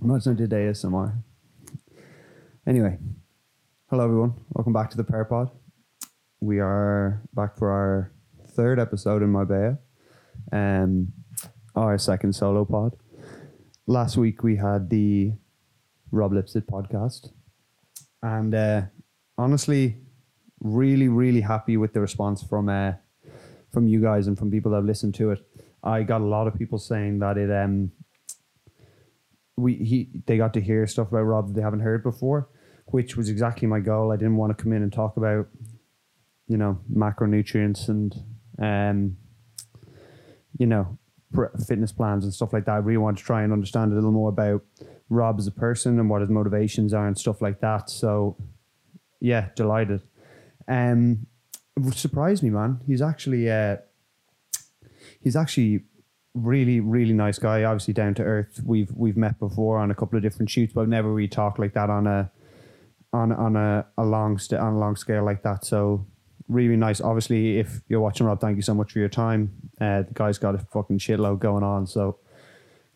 Today ASMR. Anyway, hello everyone. Welcome back to the Pear Pod. We are back for our third episode in Marbella, um, our second solo pod. Last week we had the Rob Lipsett podcast, and uh, honestly, really, really happy with the response from uh, from you guys and from people that have listened to it. I got a lot of people saying that it um we he they got to hear stuff about Rob that they haven't heard before, which was exactly my goal. I didn't want to come in and talk about, you know, macronutrients and um, you know, fitness plans and stuff like that. I really to try and understand a little more about Rob as a person and what his motivations are and stuff like that. So, yeah, delighted. Um, surprised me, man. He's actually uh, he's actually really really nice guy. Obviously down to earth. We've we've met before on a couple of different shoots, but I've never really talked like that on a on on a, a long st- on a long scale like that. So really nice. Obviously, if you're watching Rob, thank you so much for your time. Uh, the guy's got a fucking shitload going on, so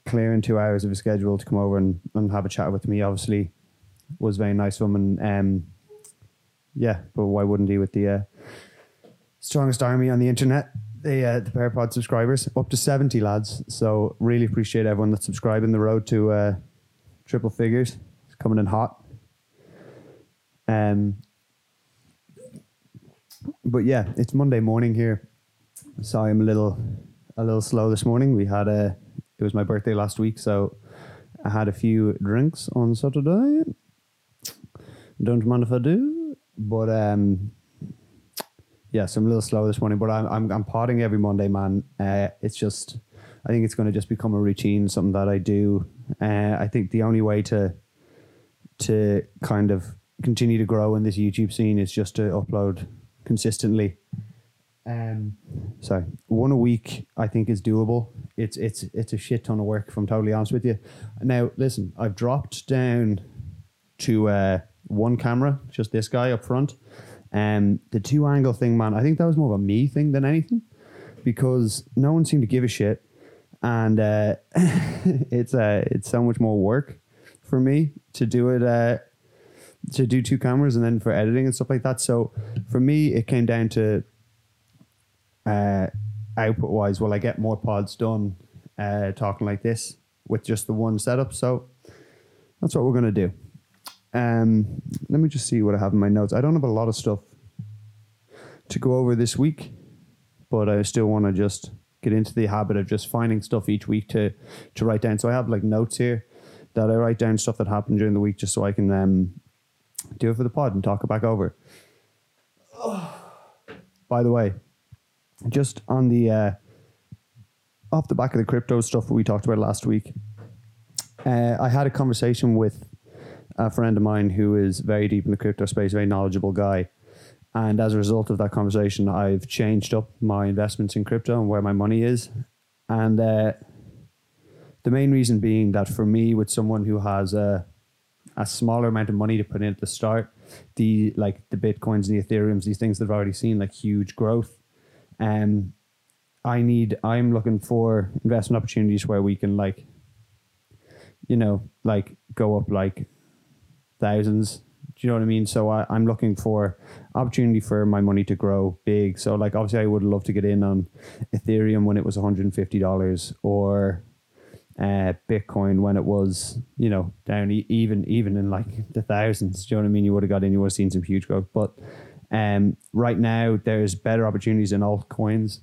clearing two hours of his schedule to come over and, and have a chat with me obviously was very nice of him. And um, yeah, but why wouldn't he with the uh, strongest army on the internet? The uh, the PearPod subscribers up to seventy lads. So really appreciate everyone that's subscribing. The road to uh, triple figures is coming in hot. Um, but yeah, it's Monday morning here. Sorry, I'm a little a little slow this morning. We had a it was my birthday last week, so I had a few drinks on Saturday. Don't mind if I do, but um, yeah, so I'm a little slow this morning. But I'm I'm, I'm potting every Monday, man. Uh, it's just I think it's going to just become a routine, something that I do. Uh, I think the only way to to kind of continue to grow in this YouTube scene is just to upload consistently. Um, sorry, one a week I think is doable. It's it's it's a shit ton of work. If I'm totally honest with you. Now listen, I've dropped down to uh, one camera, just this guy up front, and the two angle thing, man. I think that was more of a me thing than anything, because no one seemed to give a shit, and uh, it's uh, it's so much more work for me to do it. Uh, to do two cameras and then for editing and stuff like that. So for me, it came down to uh, output wise. Will I get more pods done uh, talking like this with just the one setup? So that's what we're gonna do. Um, let me just see what I have in my notes. I don't have a lot of stuff to go over this week, but I still want to just get into the habit of just finding stuff each week to to write down. So I have like notes here that I write down stuff that happened during the week just so I can um, do it for the pod and talk it back over. By the way, just on the uh, off the back of the crypto stuff we talked about last week, uh, I had a conversation with a friend of mine who is very deep in the crypto space, very knowledgeable guy. And as a result of that conversation, I've changed up my investments in crypto and where my money is. And uh, the main reason being that for me, with someone who has a a smaller amount of money to put in at the start, the like the bitcoins and the ethereums, these things that have already seen like huge growth. Um, I need. I'm looking for investment opportunities where we can like, you know, like go up like thousands. Do you know what I mean? So I, I'm looking for opportunity for my money to grow big. So like obviously I would love to get in on Ethereum when it was $150 or uh, Bitcoin when it was, you know, down e- even even in like the thousands. Do you know what I mean? You would have got in, you would have seen some huge growth. But um, right now, there's better opportunities in altcoins.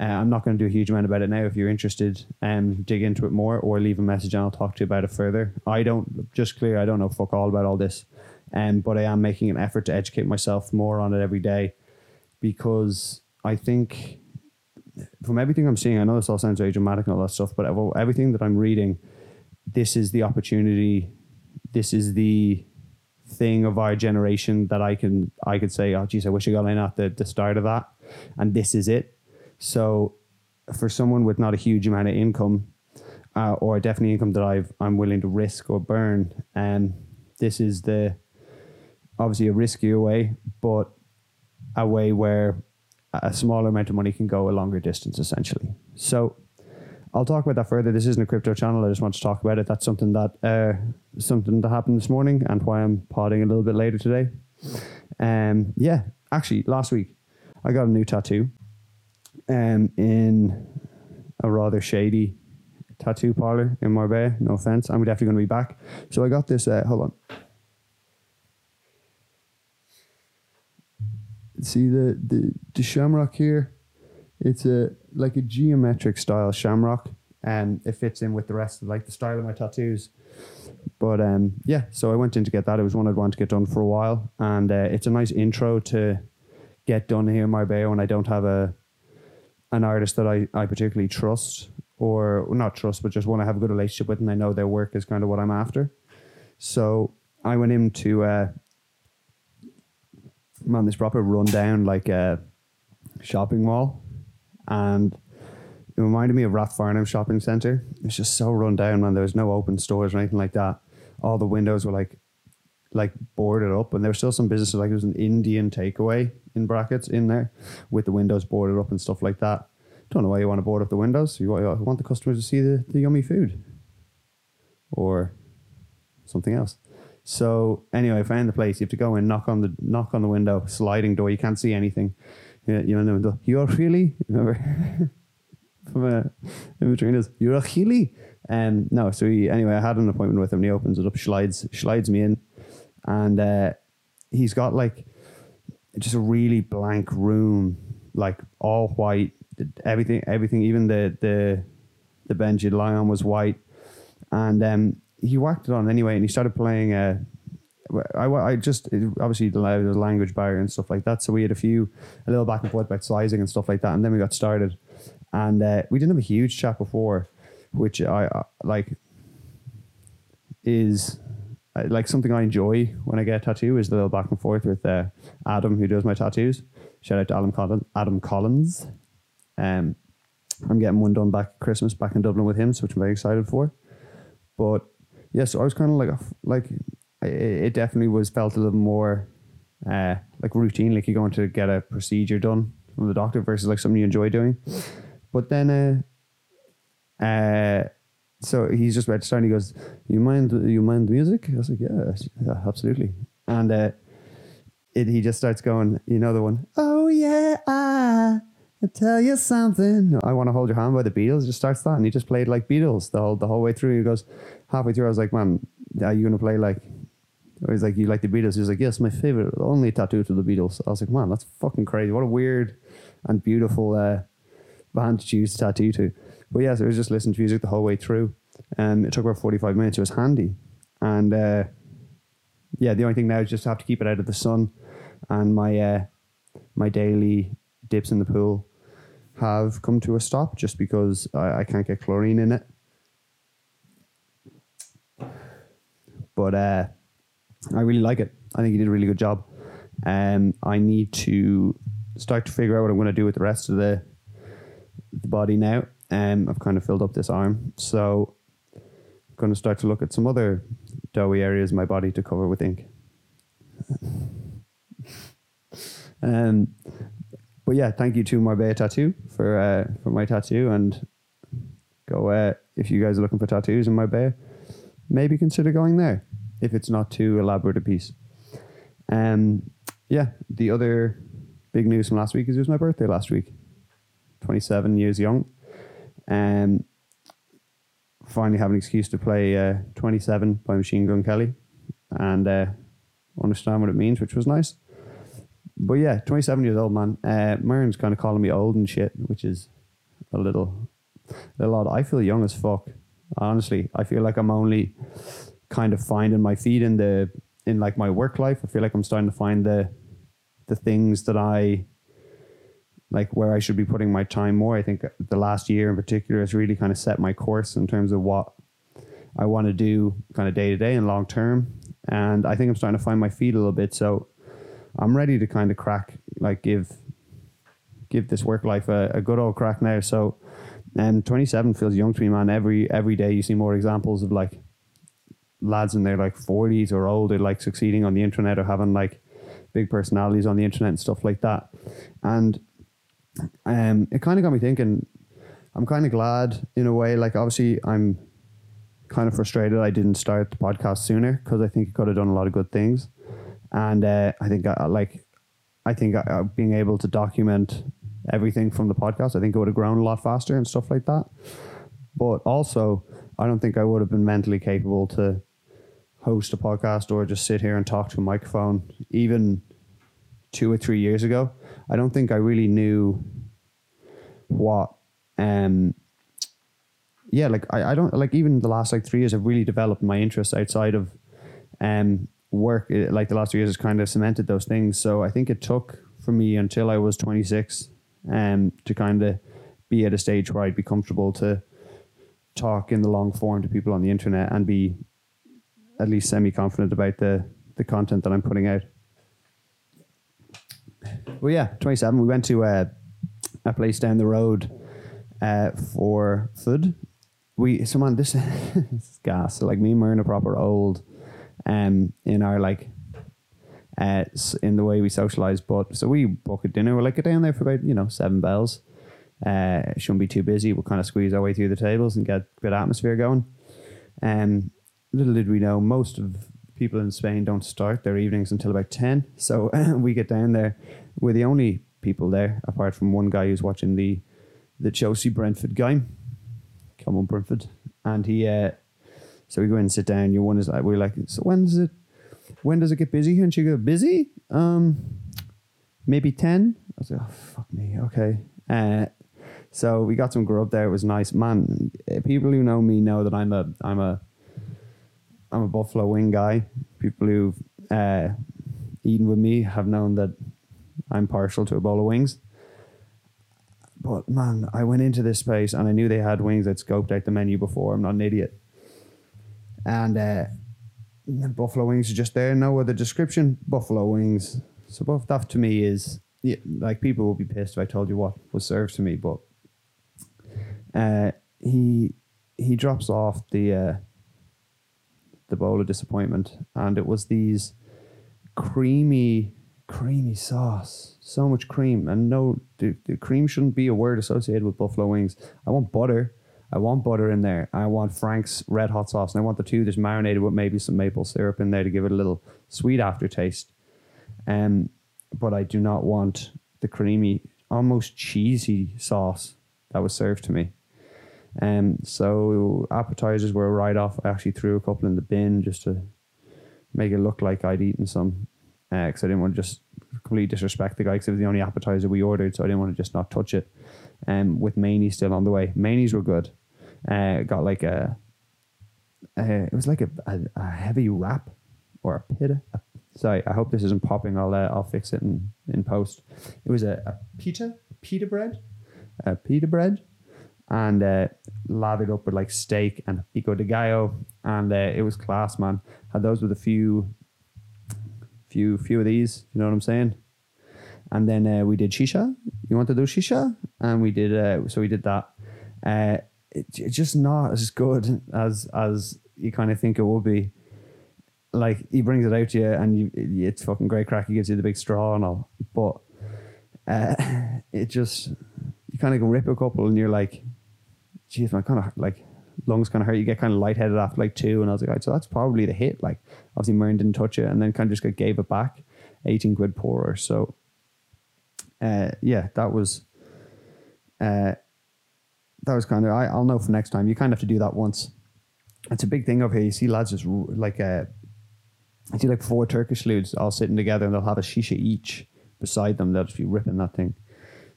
Uh, I'm not going to do a huge amount about it now. If you're interested, um, dig into it more or leave a message and I'll talk to you about it further. I don't, just clear, I don't know fuck all about all this, um, but I am making an effort to educate myself more on it every day because I think from everything I'm seeing, I know this all sounds very dramatic and all that stuff, but everything that I'm reading, this is the opportunity. This is the thing of our generation that I can I could say, oh geez, I wish I got in at the, the start of that, and this is it. So, for someone with not a huge amount of income, uh, or definitely income that I've I'm willing to risk or burn, and um, this is the obviously a riskier way, but a way where a smaller amount of money can go a longer distance essentially. So I'll talk about that further. This isn't a crypto channel. I just want to talk about it. That's something that uh, something that happened this morning, and why I'm podding a little bit later today. Um, yeah, actually, last week I got a new tattoo, um, in a rather shady tattoo parlor in Marbella. No offense, I'm definitely going to be back. So I got this. Uh, hold on. See the, the the shamrock here. It's a like a geometric style shamrock, and it fits in with the rest of like the style of my tattoos. But um, yeah, so I went in to get that. It was one I'd wanted to get done for a while, and uh, it's a nice intro to get done here in Marbella when I don't have a an artist that I, I particularly trust or not trust, but just want to have a good relationship with, and I know their work is kind of what I'm after. So I went into uh, man, this proper rundown like a shopping mall, and it reminded me of Rathfarnham Shopping Centre. It's just so run down, man. There was no open stores or anything like that. All the windows were like like boarded up, and there were still some businesses like there was an Indian takeaway in brackets in there with the windows boarded up and stuff like that. Don't know why you want to board up the windows. You want, the customers to see the, the yummy food or something else. So anyway, I found the place. You have to go in, knock on the knock on the window, sliding door. You can't see anything. You, you know. You're really remember from uh, in between us. You're a chili. Um, no, so he, anyway, I had an appointment with him. He opens it up, slides slides me in, and uh, he's got like just a really blank room, like all white. Everything, everything, even the the the bench you'd lie on was white, and um, he whacked it on anyway, and he started playing. Uh, I, I just obviously the language barrier and stuff like that. So we had a few a little back and forth about sizing and stuff like that, and then we got started, and uh, we didn't have a huge chat before, which I like is like something I enjoy when I get a tattoo is the little back and forth with uh, Adam who does my tattoos. Shout out to Adam Collins. Adam Collins. Um, I'm getting one done back Christmas back in Dublin with him, so which I'm very excited for. But yeah, so I was kind of like like it definitely was felt a little more uh, like routine, like you're going to get a procedure done from the doctor versus like something you enjoy doing. But then, uh, uh, so he's just about to start. And he goes, "You mind? You mind music?" I was like, "Yeah, yeah absolutely." And uh, it, he just starts going, you know, the one, "Oh yeah, I." Tell you something. I want to hold your hand by the Beatles. Just starts that, and he just played like Beatles the whole the whole way through. He goes halfway through. I was like, "Man, are you gonna play like?" Or he's like, "You like the Beatles?" He's like, "Yes, my favorite, only tattoo to the Beatles." I was like, "Man, that's fucking crazy. What a weird and beautiful uh, band to choose to tattoo to." But yes, it was just listening to music the whole way through, and it took about forty five minutes. It was handy, and uh, yeah, the only thing now is just have to keep it out of the sun, and my uh, my daily dips in the pool have come to a stop just because I, I can't get chlorine in it. But uh, I really like it. I think he did a really good job. Um, I need to start to figure out what I'm going to do with the rest of the the body now. Um, I've kind of filled up this arm, so I'm going to start to look at some other doughy areas of my body to cover with ink. um, but yeah, thank you to Marbella Tattoo for uh, for my tattoo, and go uh, if you guys are looking for tattoos in Marbella, maybe consider going there if it's not too elaborate a piece. Um, yeah, the other big news from last week is it was my birthday last week, twenty seven years young, and finally have an excuse to play uh, twenty seven by Machine Gun Kelly, and uh, understand what it means, which was nice but yeah, 27 years old, man. Uh, Myrn's kind of calling me old and shit, which is a little, a odd. I feel young as fuck. Honestly, I feel like I'm only kind of finding my feet in the in like my work life. I feel like I'm starting to find the the things that I like where I should be putting my time more. I think the last year in particular has really kind of set my course in terms of what I want to do kind of day to day and long term. And I think I'm starting to find my feet a little bit. So I'm ready to kind of crack, like give give this work life a, a good old crack now. So, and um, 27 feels young to me, man. Every every day you see more examples of like lads in their like 40s or older, like succeeding on the internet or having like big personalities on the internet and stuff like that. And um, it kind of got me thinking. I'm kind of glad in a way. Like obviously, I'm kind of frustrated I didn't start the podcast sooner because I think it could have done a lot of good things, and uh, I think I, like I think uh, being able to document everything from the podcast, I think it would have grown a lot faster and stuff like that. But also, I don't think I would have been mentally capable to host a podcast or just sit here and talk to a microphone even two or three years ago. I don't think I really knew what um yeah, like I, I don't like even the last like three years I've really developed my interests outside of um work It- like the last three years has kind of cemented those things. So I think it took for me until I was twenty six um to kind of be at a stage where I'd be comfortable to talk in the long form to people on the internet and be at least semi confident about the the content that I'm putting out. Well, yeah, 27. We went to a, a place down the road uh, for food. We, so this, is gas. So like me and Myrna proper old um, in our like, uh, in the way we socialize. But so we book a dinner. We're like, get down there for about, you know, seven bells. Uh, shouldn't be too busy. We'll kind of squeeze our way through the tables and get bit atmosphere going. Um, little did we know, most of people in Spain don't start their evenings until about 10. So we get down there. We're the only people there, apart from one guy who's watching the the Chelsea Brentford game. Come on, Brentford. And he, uh, so we go in and sit down. Your one is like, we're like, so when does it, when does it get busy? And she go, busy? Um, maybe 10. I was like, oh, fuck me. Okay. Uh, so we got some grub there. It was nice, man. eh, People who know me know that I'm a I'm a I'm a buffalo wing guy. People who've uh, eaten with me have known that I'm partial to a bowl of wings. But man, I went into this space and I knew they had wings. I'd scoped out the menu before. I'm not an idiot. And uh, buffalo wings are just there. No other description. Buffalo wings. So that to me is yeah, like people will be pissed if I told you what was served to me, but uh, he he drops off the uh, the bowl of disappointment, and it was these creamy, creamy sauce. So much cream, and no, the, the cream shouldn't be a word associated with buffalo wings. I want butter. I want butter in there. I want Frank's red hot sauce, and I want the two that's marinated with maybe some maple syrup in there to give it a little sweet aftertaste. Um, but I do not want the creamy, almost cheesy sauce that was served to me. Um, so appetizers were right off. I actually threw a couple in the bin just to make it look like I'd eaten some, because I didn't want to just completely disrespect the guy because it was the only appetizer we ordered, so I didn't want to just not touch it. Um, with Manies still on the way, Manies were good. Uh, got like a, uh, it was like a, a, a heavy wrap or a pita. A, sorry, I hope this isn't popping. I'll uh, I'll fix it in, in post. It was a, a pita, pita bread, a pita bread, and uh, lathered up with like steak and pico de gallo, and uh, it was class, man. Had those with a few, few, few of these. You know what I'm saying? And then uh, we did shisha. You want to do shisha? And we did. Uh, so we did that. Uh, it, it's just not as good as as you kind of think it would be. Like he brings it out to you, and you, it's fucking great crack. He gives you the big straw and all, but uh, it just you kind of rip a couple, and you're like, geez, my kind of like lungs kind of hurt. You get kind of lightheaded after like two, and I was like, right, so that's probably the hit. Like obviously, Myrn didn't touch it, and then kind of just gave it back, eighteen quid poorer. So, uh, yeah, that was, uh, that was kind of. I, I'll know for next time. You kind of have to do that once. It's a big thing over here. You see lads just like uh, I see like four Turkish ludes all sitting together, and they'll have a shisha each beside them. They'll just be ripping that thing.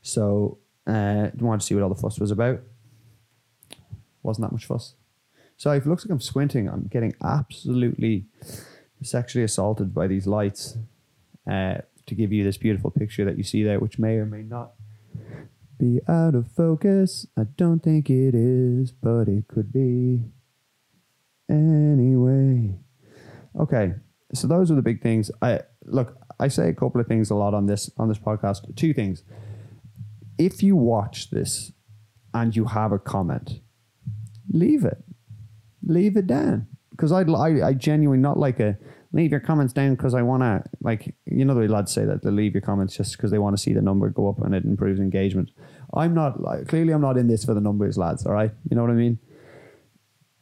So, uh, wanted to see what all the fuss was about wasn't that much fuss. So if it looks like I'm squinting, I'm getting absolutely sexually assaulted by these lights uh, to give you this beautiful picture that you see there, which may or may not be out of focus. I don't think it is, but it could be. Anyway, okay. So those are the big things. I look. I say a couple of things a lot on this on this podcast. Two things. If you watch this and you have a comment, leave it. Leave it down. Because I'd, I, I genuinely not like a leave your comments down because I want to, like, you know, the lads say that they leave your comments just because they want to see the number go up and it improves engagement. I'm not like clearly I'm not in this for the numbers, lads. All right, you know what I mean.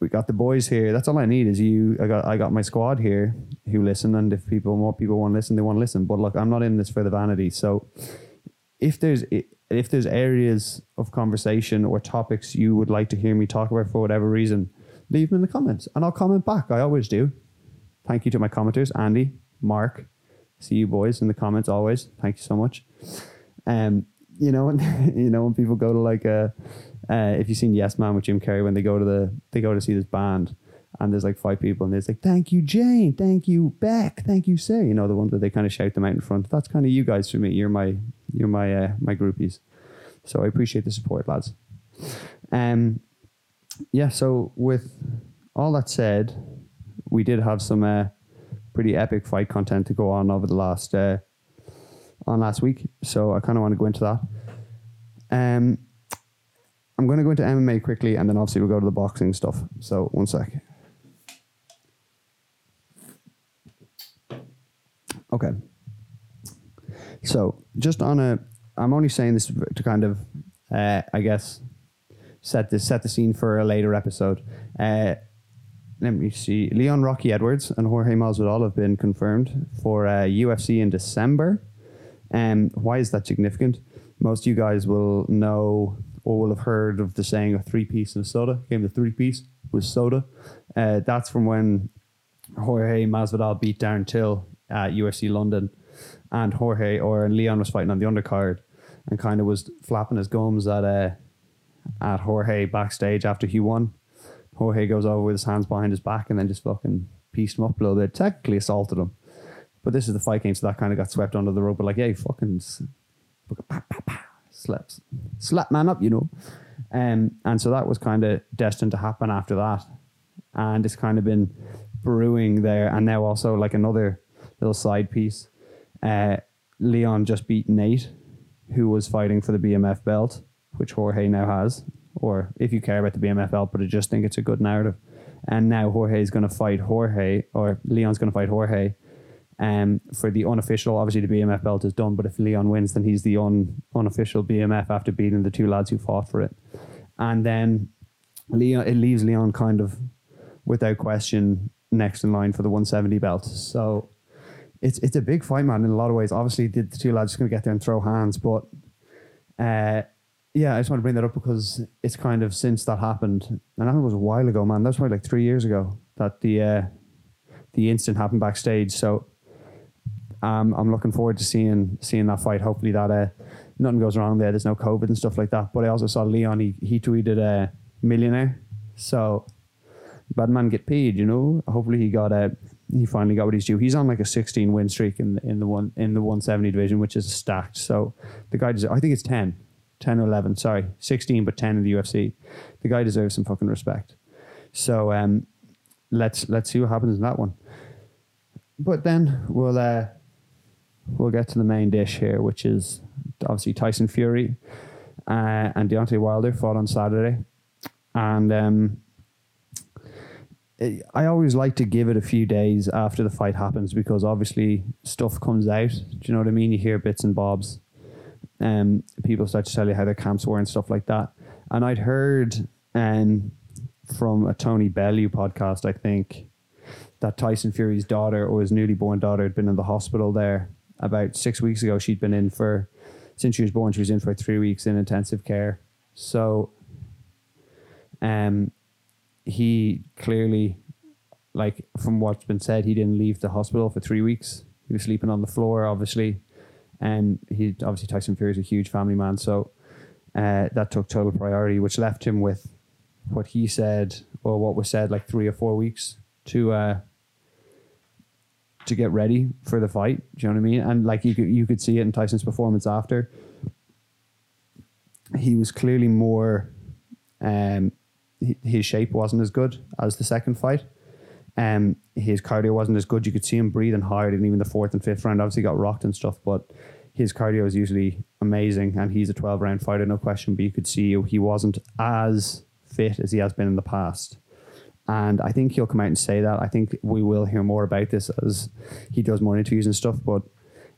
We got the boys here. That's all I need is you. I got I got my squad here who listen, and if people more people want to listen, they want to listen. But look, I'm not in this for the vanity. So if there's if there's areas of conversation or topics you would like to hear me talk about for whatever reason, leave them in the comments, and I'll comment back. I always do. Thank you to my commenters, Andy, Mark. See you boys in the comments always. Thank you so much. Um, you know, you know when people go to like a, uh, if you've seen Yes Man with Jim Carrey when they go to the they go to see this band and there's like five people and there's like thank you Jane, thank you Beck, thank you Sarah. You know the ones where they kind of shout them out in front. That's kind of you guys for me. You're my you're my uh, my groupies. So I appreciate the support, lads. Um, yeah. So with all that said, we did have some uh, pretty epic fight content to go on over the last uh, on last week. So I kind of want to go into that. Um, I'm going to go into MMA quickly, and then obviously we'll go to the boxing stuff. So one sec. Okay. So just on a, I'm only saying this to kind of, uh, I guess, set the set the scene for a later episode. Uh, let me see. Leon Rocky Edwards and Jorge Masvidal have been confirmed for uh, UFC in December. Um, why is that significant? Most of you guys will know or will have heard of the saying a three piece of soda. Game the three piece with soda. Uh, that's from when Jorge Masvidal beat Darren Till at UFC London, and Jorge or and Leon was fighting on the undercard, and kind of was flapping his gums at uh, at Jorge backstage after he won. Jorge goes over with his hands behind his back and then just fucking pieced him up a little bit. Technically assaulted him. But this is the fight game, so that kind of got swept under the rug. But like, yeah, fucking slaps, slap man up, you know. Um, and so that was kind of destined to happen after that. And it's kind of been brewing there. And now also like another little side piece. Uh, Leon just beat Nate, who was fighting for the BMF belt, which Jorge now has. Or if you care about the BMF belt, but I just think it's a good narrative. And now Jorge is going to fight Jorge, or Leon's going to fight Jorge um, for the unofficial, obviously the BMF belt is done, but if Leon wins, then he's the un, unofficial BMF after beating the two lads who fought for it. And then Leon, it leaves Leon kind of without question next in line for the 170 belt. So it's it's a big fight, man, in a lot of ways. Obviously, the, the two lads are going to get there and throw hands, but uh, yeah, I just want to bring that up because it's kind of since that happened, and I think it was a while ago, man. That's probably like three years ago that the uh, the incident happened backstage. So um, I'm looking forward to seeing seeing that fight. Hopefully that uh, nothing goes wrong there. There's no COVID and stuff like that. But I also saw Leon. He he tweeted a uh, millionaire. So bad man get paid. You know. Hopefully he got a. He finally got what he's due. He's on like a 16 win streak in in the one in the 170 division, which is stacked. So the guy deserves. I think it's 10, 10 or 11. Sorry, 16, but 10 in the UFC. The guy deserves some fucking respect. So um, let's let's see what happens in that one. But then we'll uh, we'll get to the main dish here, which is obviously Tyson Fury uh, and Deontay Wilder fought on Saturday, and um, I always like to give it a few days after the fight happens because obviously stuff comes out. Do you know what I mean? You hear bits and bobs. Um, people start to tell you how their camps were and stuff like that. And I'd heard um, from a Tony Bellew podcast, I think, that Tyson Fury's daughter or his newly born daughter had been in the hospital there about six weeks ago. She'd been in for, since she was born, she was in for three weeks in intensive care. So, um, he clearly, like from what's been said, he didn't leave the hospital for three weeks. He was sleeping on the floor, obviously, and he obviously Tyson Fury is a huge family man, so uh, that took total priority, which left him with what he said or what was said like three or four weeks to uh, to get ready for the fight. Do you know what I mean? And like you could you could see it in Tyson's performance after. He was clearly more. Um, his shape wasn't as good as the second fight. Um, his cardio wasn't as good. You could see him breathing hard, and even the fourth and fifth round, obviously got rocked and stuff. But his cardio is usually amazing, and he's a twelve round fighter, no question. But you could see he wasn't as fit as he has been in the past. And I think he'll come out and say that. I think we will hear more about this as he does more interviews and stuff. But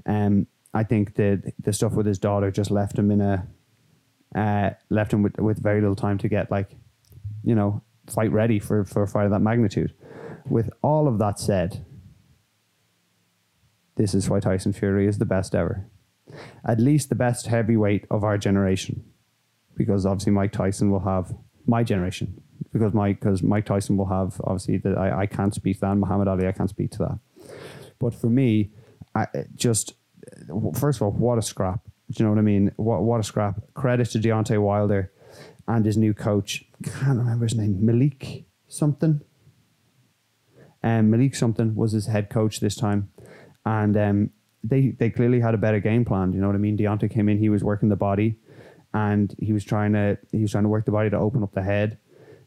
um, I think that the stuff with his daughter just left him in a uh, left him with, with very little time to get like, you know, fight ready for, for a fight of that magnitude. With all of that said, this is why Tyson Fury is the best ever. At least the best heavyweight of our generation. Because obviously Mike Tyson will have my generation. Because Mike because Mike Tyson will have obviously that I, I can't speak to that. Muhammad Ali, I can't speak to that. But for me, I just first of all, what a scrap. Do you know what I mean? What what a scrap. Credit to Deontay Wilder and his new coach. Can't remember his name. Malik something. Um, Malik something was his head coach this time, and um, they they clearly had a better game plan. You know what I mean? Deontay came in, he was working the body, and he was trying to he was trying to work the body to open up the head.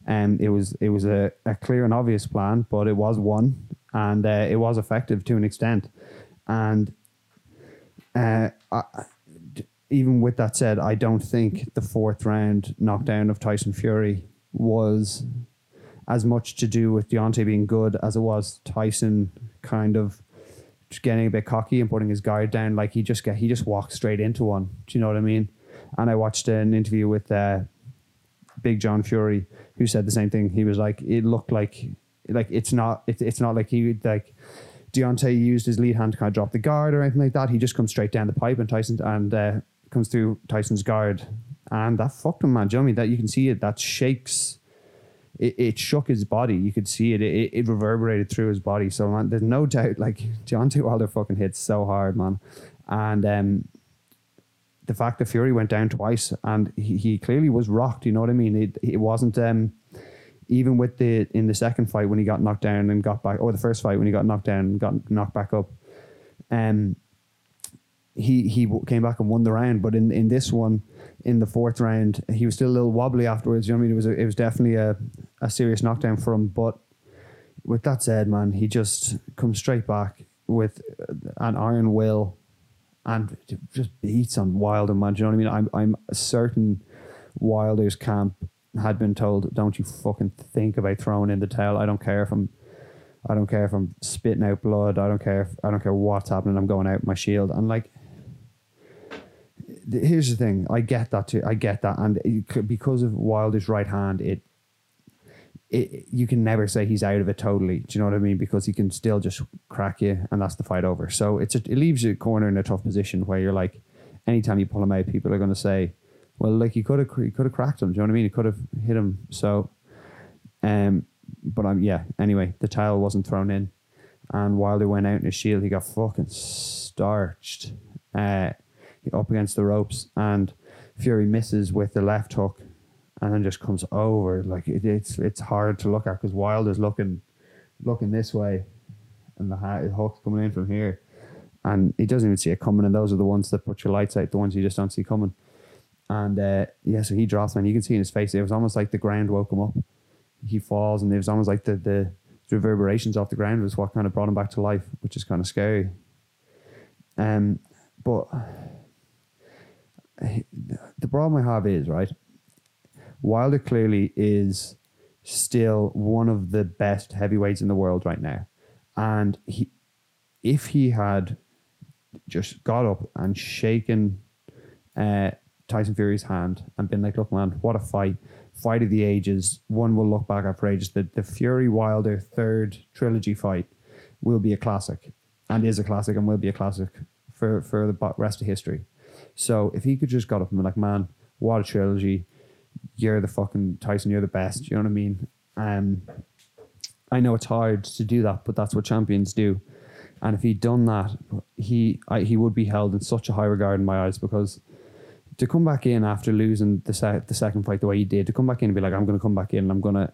And um, it was it was a, a clear and obvious plan, but it was one, and uh, it was effective to an extent. And uh, I, even with that said, I don't think the fourth round knockdown of Tyson Fury was as much to do with Deontay being good as it was Tyson kind of just getting a bit cocky and putting his guard down. Like he just get he just walked straight into one. Do you know what I mean? And I watched an interview with uh, Big John Fury who said the same thing. He was like, it looked like like it's not it's it's not like he like Deontay used his lead hand to kind of drop the guard or anything like that. He just comes straight down the pipe and Tyson and uh, comes through Tyson's guard, and that fucked him, man. Do you know? That you can see it. That shakes. It, it shook his body. You could see it. it. It reverberated through his body. So man, there's no doubt. Like John Deontay Wilder fucking hits so hard, man, and um, the fact that Fury went down twice and he, he clearly was rocked. You know what I mean? It it wasn't um even with the in the second fight when he got knocked down and got back, or the first fight when he got knocked down and got knocked back up, um, he he came back and won the round. But in, in this one, in the fourth round, he was still a little wobbly afterwards. You know what I mean? It was a, it was definitely a, a serious knockdown for him. But with that said, man, he just comes straight back with uh, an iron will and just beats on Wilder, man. Do you know what I mean? I'm I'm certain Wilder's camp had been told, "Don't you fucking think about throwing in the towel. I don't care if I'm, I don't care if I'm spitting out blood. I don't care. If, I don't care what's happening. I'm going out with my shield." And like, here's the thing. I get that too. I get that, and it, because of Wilder's right hand, it, it, you can never say he's out of it totally. Do you know what I mean? Because he can still just crack you, and that's the fight over. So it's a, it leaves you corner in a tough position where you're like, anytime you pull him out, people are going to say well, like he could have he could have cracked him. Do you know what I mean? He could have hit him. So, um, but um, yeah. Anyway, the tile wasn't thrown in, and Wilder went out in his shield. He got fucking starched, uh, up against the ropes, and Fury misses with the left hook, and then just comes over. Like it, it's it's hard to look at because Wilder's looking looking this way, and the hook's coming in from here, and he doesn't even see it coming. And those are the ones that put your lights out, the ones you just don't see coming. And uh, yeah, so he drops and you can see in his face, it was almost like the ground woke him up. He falls, and it was almost like the, the reverberations off the ground was what kind of brought him back to life, which is kind of scary. Um, but the problem I have is right. Wilder clearly is still one of the best heavyweights in the world right now, and he, if he had just got up and shaken uh, Tyson Fury's hand and been like, look, man, what a fight. Fight of the ages. One will look back after ages. The, the Fury Wilder third trilogy fight will be a classic and is a classic and will be a classic for, for the rest of history. So if he could just got up and be like, man, what a trilogy. You're the fucking Tyson, you're the best. You know what I mean? Um, I know it's hard to do that, but that's what champions do. And if he'd done that, he I, he would be held in such a high regard in my eyes because to come back in after losing the se- the second fight the way he did, to come back in and be like, I'm going to come back in and I'm going to.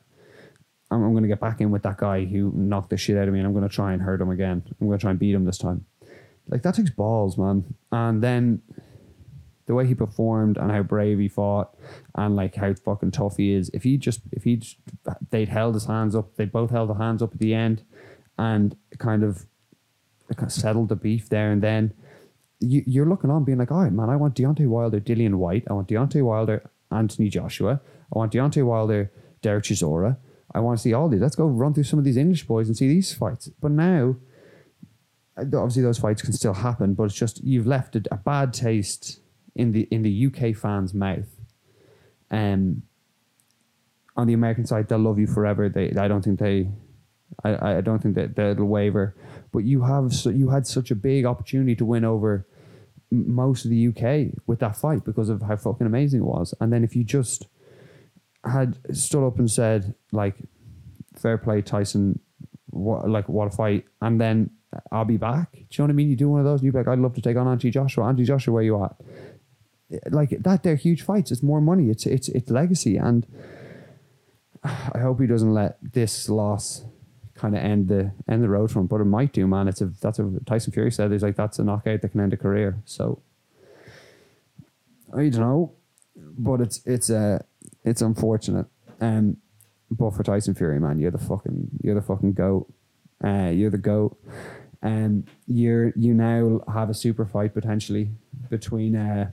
I'm, I'm going to get back in with that guy who knocked the shit out of me and I'm going to try and hurt him again. I'm going to try and beat him this time. Like, that takes balls, man. And then the way he performed and how brave he fought and like how fucking tough he is. If he just, if he, just, they'd held his hands up, they both held their hands up at the end and kind of, kind of settled the beef there and then you, you're looking on being like, all right, man, I want Deontay Wilder, Dillian Whyte, I want Deontay Wilder, Anthony Joshua. I want Deontay Wilder, Derek Chisora. I want to see all these. Let's go run through some of these English boys and see these fights. But now, obviously, those fights can still happen. But it's just you've left a, a bad taste in the in the UK fans' mouth um, on the American side, they'll love you forever. They, I don't think they, I, I don't think that they'll waver. But you have, so you had such a big opportunity to win over most of the UK with that fight because of how fucking amazing it was. And then if you just had stood up and said like, fair play, Tyson, what like what a fight, and then I'll be back. Do you know what I mean? You do one of those, and you'd be like, I'd love to take on Anthony Joshua. Anthony Joshua, where you at? Like that, they're huge fights. It's more money. It's it's it's legacy, and I hope he doesn't let this loss kind of end the end the road for him. But it might do, man. It's a that's a Tyson Fury said. He's like that's a knockout that can end a career. So I don't know, but it's it's uh it's unfortunate. Um, but for Tyson Fury, man, you're the fucking you're the fucking goat. Uh, you're the goat. And um, you're you now have a super fight potentially between uh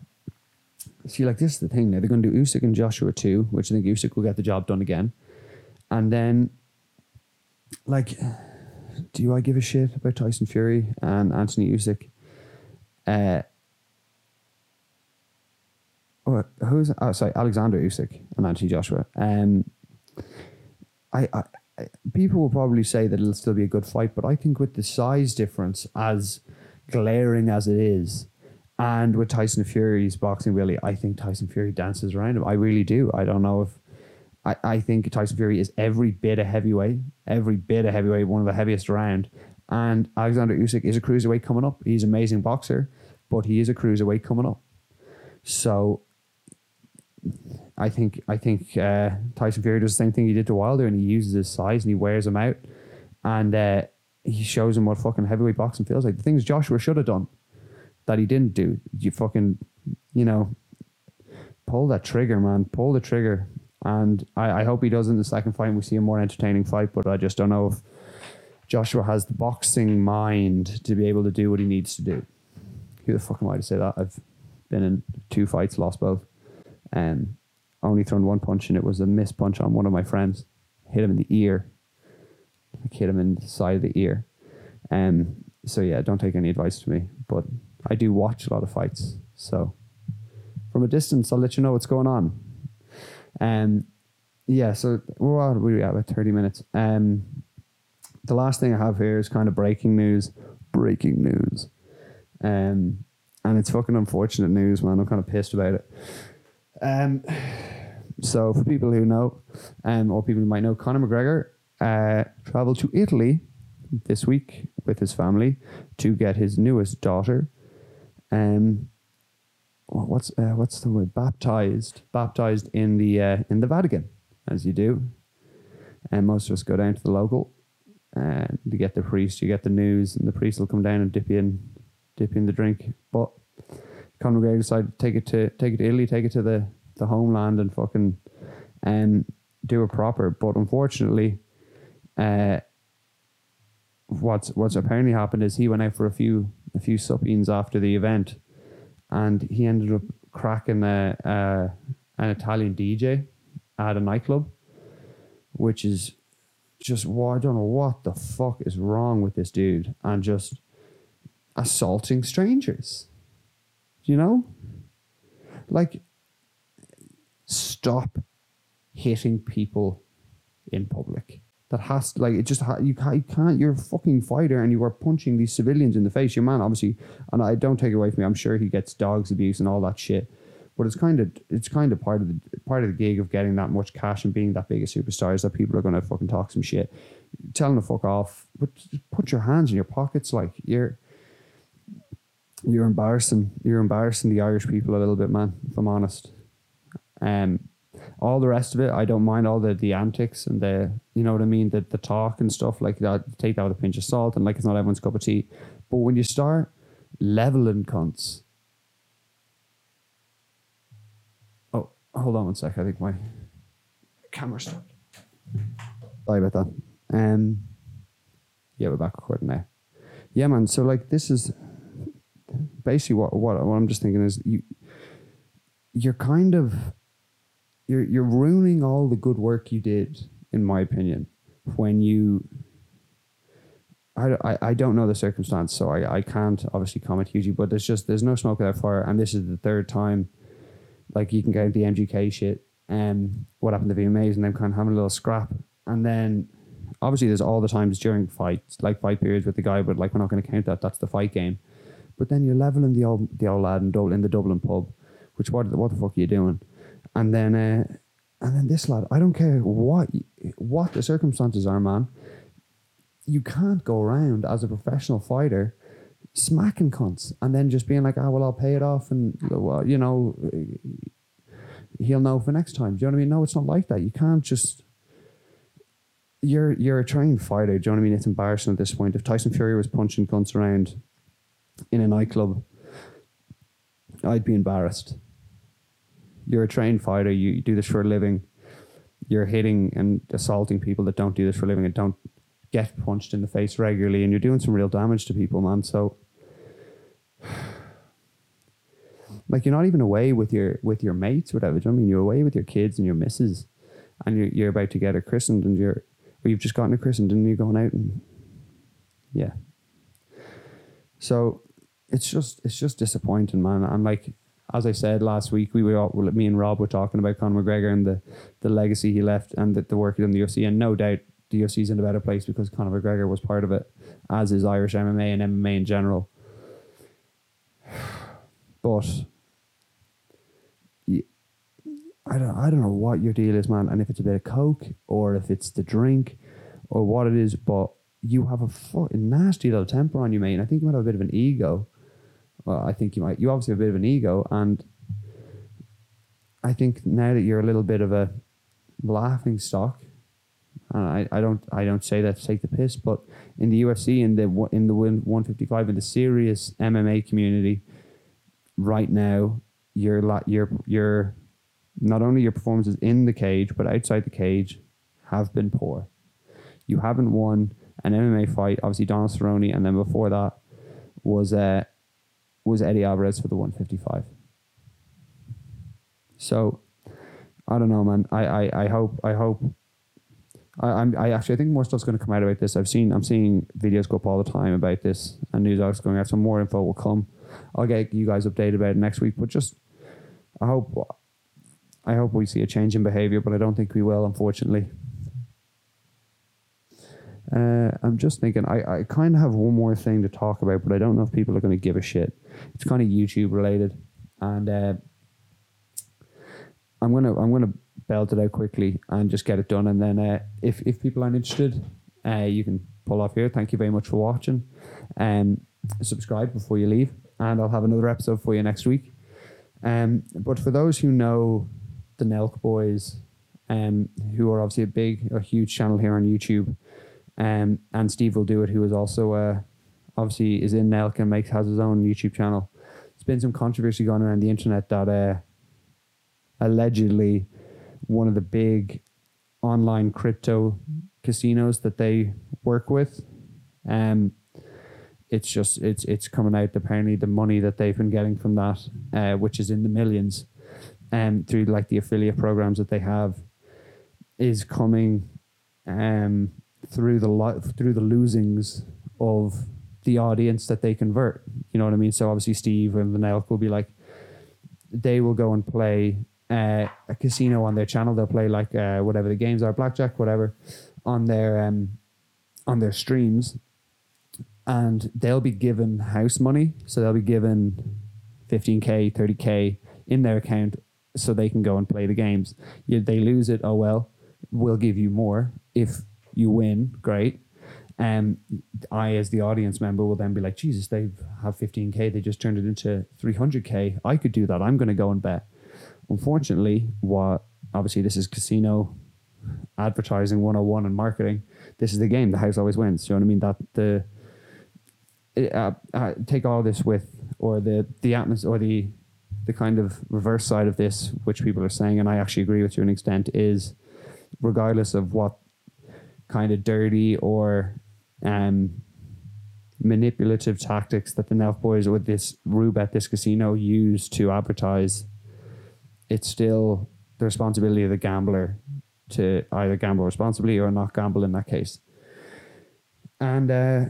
see like this is the thing now they're gonna do Usyk and Joshua too, which I think Usyk will get the job done again. And then like do I give a shit about Tyson Fury and Anthony Usyk? Uh oh, who's oh sorry, Alexander Usyk and Anthony Joshua. Um I, I people will probably say that it'll still be a good fight, but I think with the size difference as glaring as it is, and with Tyson Fury's boxing really, I think Tyson Fury dances around him. I really do. I don't know if I, I think Tyson Fury is every bit a heavyweight, every bit a heavyweight, one of the heaviest around. And Alexander Usyk is a cruiserweight coming up. He's an amazing boxer, but he is a cruiserweight coming up. So I think I think uh, Tyson Fury does the same thing he did to Wilder, and he uses his size and he wears him out, and uh, he shows him what fucking heavyweight boxing feels like. The things Joshua should have done that he didn't do. You fucking, you know, pull that trigger, man. Pull the trigger, and I, I hope he does in the second fight. We see a more entertaining fight, but I just don't know if Joshua has the boxing mind to be able to do what he needs to do. Who the fuck am I to say that? I've been in two fights, lost both, and only thrown one punch, and it was a missed punch on one of my friends. Hit him in the ear. Like hit him in the side of the ear. Um, so yeah, don't take any advice from me. But I do watch a lot of fights. So from a distance, I'll let you know what's going on. Um, yeah, so we're we at about 30 minutes. Um, the last thing I have here is kind of breaking news. Breaking news. Um, and it's fucking unfortunate news, man. I'm kind of pissed about it. Um, so for people who know, um, or people who might know, Conor McGregor uh, traveled to Italy this week with his family to get his newest daughter. Um, what's uh, what's the word? Baptized, baptized in the uh, in the Vatican, as you do. And most of us go down to the local, uh, to get the priest. You get the news, and the priest will come down and dip you in, dip you in the drink. But McGregor decided to take it to take it to Italy, take it to the the homeland, and fucking um do it proper. But unfortunately, uh, what's what's apparently happened is he went out for a few a few suppings after the event, and he ended up cracking a, a an Italian DJ at a nightclub, which is just well, I don't know what the fuck is wrong with this dude, and just assaulting strangers. You know? Like, stop hitting people in public. That has to, like, it just, ha- you, can't, you can't, you're a fucking fighter and you are punching these civilians in the face. Your man, obviously, and I don't take it away from me, I'm sure he gets dogs abuse and all that shit. But it's kind of it's kind of part of the part of the gig of getting that much cash and being that big a superstar is that people are gonna fucking talk some shit. Tell them to fuck off. But put your hands in your pockets like you're you're embarrassing. You're embarrassing the Irish people a little bit, man. If I'm honest. Um, all the rest of it, I don't mind all the the antics and the you know what I mean, the the talk and stuff like that. Take that with a pinch of salt, and like it's not everyone's cup of tea. But when you start leveling cunts, oh, hold on one sec. I think my camera stopped. Sorry about that. Um, yeah, we're back recording now. Yeah, man. So like, this is basically what, what what I'm just thinking is you you're kind of you're you're ruining all the good work you did, in my opinion, when you. I, I, I don't know the circumstance, so I, I can't obviously comment hugely, but there's just there's no smoke without fire, and this is the third time, like you can get the MGK shit, um, what happened to VMAs and them kind of having a little scrap. And then obviously there's all the times during fights, like fight periods with the guy, but like we're not going to count that. That's the fight game. But then you're leveling the old the old lad in, Dub- in the Dublin pub, which what what the fuck are you doing? And then uh, and then this lad, I don't care what what the circumstances are, man. You can't go around as a professional fighter smacking cunts and then just being like, ah, well, I'll pay it off and well, you know, he'll know for next time. Do you know what I mean? No, it's not like that. You can't just. You're you're a trained fighter. Do you know what I mean? It's embarrassing at this point. If Tyson Fury was punching cunts around in a nightclub, I'd be embarrassed. You're a trained fighter. You, do this for a living. You're hitting and assaulting people that don't do this for a living and don't get punched in the face regularly, and you're doing some real damage to people, man. So, like, you're not even away with your with your mates, whatever. Do you know what I mean? You're away with your kids and your missus, and you're you're about to get her christened, and you're or you've just gotten her christened, and you're going out and yeah. So it's just it's just disappointing, man. And like as I said last week, we were all, me and Rob were talking about Conor McGregor and the, the legacy he left and the, the work he did in the UFC. And no doubt the UFC's in a better place because Conor McGregor was part of it, as is Irish MMA and MMA in general. But I don't I don't know what your deal is, man, and if it's a bit of coke or if it's the drink or what it is, but you have a fucking nasty little temper on you, mate. And I think you might have a bit of an ego. Well, I think you might. You obviously have a bit of an ego, and I think now that you're a little bit of a laughing stock, and I, I don't I don't say that to take the piss, but in the UFC in the in the one fifty five in the serious MMA community, right now you're la- you're you're not only your performances in the cage but outside the cage have been poor. You haven't won an MMA fight. Obviously, Donald Cerrone, and then before that was uh, was Eddie Alvarez for the one fifty five. So, I don't know, man. I, I, I hope I hope. I, I'm I actually I think more stuff's to come out about this. I've seen I'm seeing videos go up all the time about this and news articles going out. So more info will come. I'll get you guys updated about it next week. But just I hope I hope we see a change in behavior, but I don't think we will, unfortunately. Uh, I'm just thinking, I, I kind of have one more thing to talk about, but I don't know if people are going to give a shit. It's kind of YouTube related, and uh, I'm gonna I'm gonna belt it out quickly and just get it done, and then uh, if if people aren't interested, uh, you can pull off here. Thank you very much for watching. Um, subscribe before you leave, and I'll have another episode for you next week. Um, but for those who know the Nelk Boys, um, who are obviously a big, a huge channel here on YouTube, um, and Steve will do it, who is also uh, obviously is in Nelk and makes has his own YouTube channel. There's been some controversy going around the internet that uh, allegedly one of the big online crypto casinos that they work with, um, it's just it's it's coming out apparently the money that they've been getting from that, uh, which is in the millions, um, through like the affiliate programs that they have, is coming, um, through the lo- through the losings of the audience that they convert. You know what I mean? So obviously Steve and the Nelk will be like, they will go and play uh, a casino on their channel. They'll play like uh, whatever the games are, blackjack, whatever, on their um, on their streams, and they'll be given house money. So they'll be given fifteen k, thirty k in their account, so they can go and play the games. They lose it, oh well, we'll give you more. If you win, great. Um, I, as the audience member, will then be like, Jesus, they have 15k. They just turned it into 300k. I could do that. I'm going to go and bet. Unfortunately, what obviously this is casino advertising 101 and marketing. This is the game. The house always wins. You know what I mean? That the uh, uh, take all this with or the the atmosphere or the the kind of reverse side of this, which people are saying, and I actually agree with to an extent, is regardless of what kind of dirty or um, manipulative tactics that the Nelk boys with this Roobet, this casino, use to advertise, it's still the responsibility of the gambler to either gamble responsibly or not gamble in that case. And uh,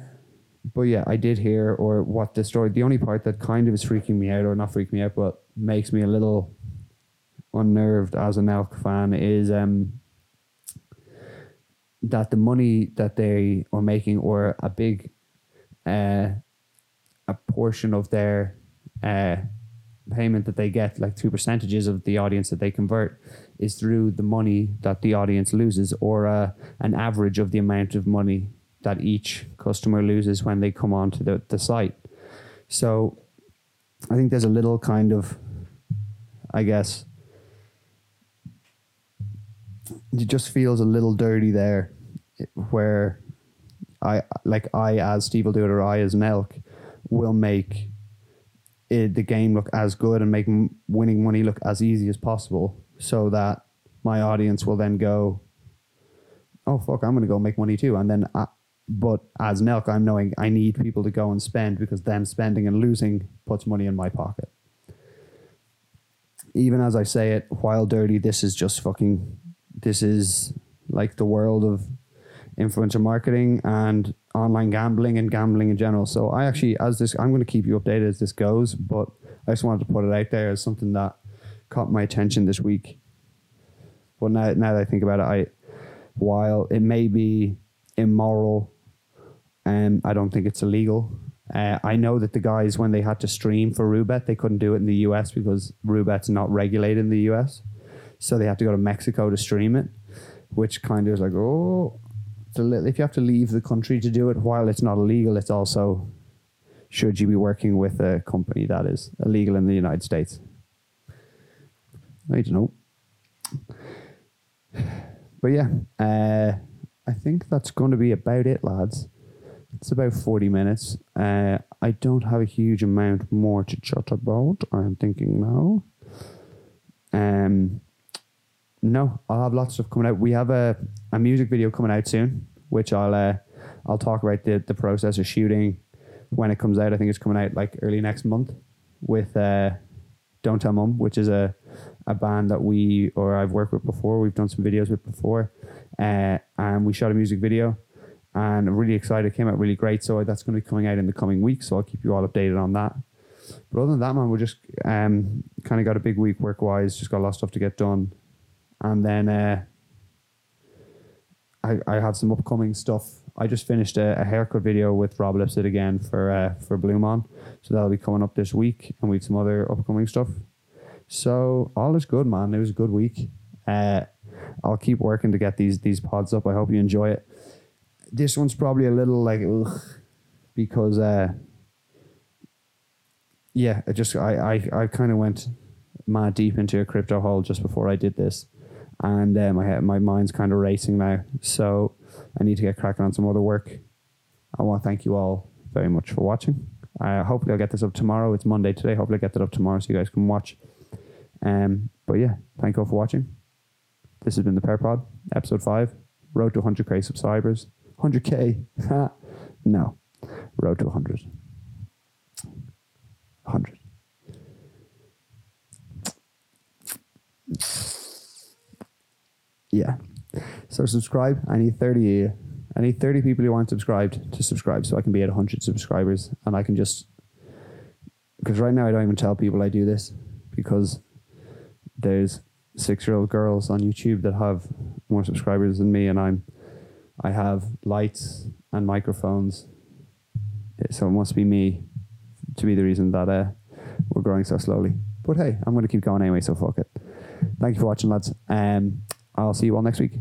but yeah, I did hear or what the story. The only part that kind of is freaking me out, or not freaking me out, but makes me a little unnerved as a Nelk fan is um that the money that they are making or a big uh a portion of their uh payment that they get like two percentages of the audience that they convert is through the money that the audience loses or uh, an average of the amount of money that each customer loses when they come onto the, the site. So i think there's a little kind of i guess it just feels a little dirty there where I like I as Steve will do it or I as a Nelk will make it, the game look as good and make winning money look as easy as possible so that my audience will then go oh fuck I'm gonna go make money too. And then I, but as a Nelk I'm knowing I need people to go and spend because them spending and losing puts money in my pocket. Even as I say it while dirty this is just fucking this is like the world of influencer marketing and online gambling and gambling in general. So I actually, as this, I'm going to keep you updated as this goes, but I just wanted to put it out there as something that caught my attention this week. But now, now that I think about it, I, while it may be immoral, and I don't think it's illegal. Uh, I know that the guys, when they had to stream for Roobet, they couldn't do it in the US because Roobet's not regulated in the US. So they had to go to Mexico to stream it, which kind of is like, oh, a if you have to leave the country to do it, while it's not illegal, it's also should you be working with a company that is illegal in the United States? I don't know. But yeah, uh, I think that's going to be about it, lads. It's about 40 minutes. Uh, I don't have a huge amount more to chat about. I'm thinking now. Um, no, I'll have lots of coming out. We have a, a music video coming out soon, which I'll uh, I'll talk about the, the process of shooting when it comes out. I think it's coming out like early next month with uh, Don't Tell Mum, which is a a band that we or I've worked with before. We've done some videos with before, uh, and we shot a music video. And I'm really excited. It came out really great. So that's going to be coming out in the coming weeks. So I'll keep you all updated on that. But other than that, man, we just um, kind of got a big week work wise. Just got a lot of stuff to get done, and then uh, I I have some upcoming stuff. I just finished a, a haircut video with Rob Lipsett again for uh, for Bloomon, so that'll be coming up this week, and we have some other upcoming stuff. So all is good, man. It was a good week. Uh, I'll keep working to get these these pods up. I hope you enjoy it. This one's probably a little like ugh, because uh, yeah, I just I I, I kind of went mad deep into a crypto hole just before I did this, and uh, my head, my mind's kind of racing now. So I need to get cracking on some other work. I want to thank you all very much for watching. Uh, hopefully I'll get this up tomorrow. It's Monday today. Hopefully I get that up tomorrow so you guys can watch. Um, but yeah, thank you all for watching. This has been the Pair Pod, episode five. Road to 100k subscribers. 100k? no. Road to 100. 100. Yeah. So subscribe. I need 30 I need 30 people who aren't subscribed to subscribe so I can be at 100 subscribers and I can just because right now I don't even tell people I do this because there's six year old girls on YouTube that have more subscribers than me and I'm I have lights and microphones so it must be me to be the reason that uh, we're growing so slowly but hey I'm going to keep going anyway so fuck it thank you for watching lads um, I'll see you all next week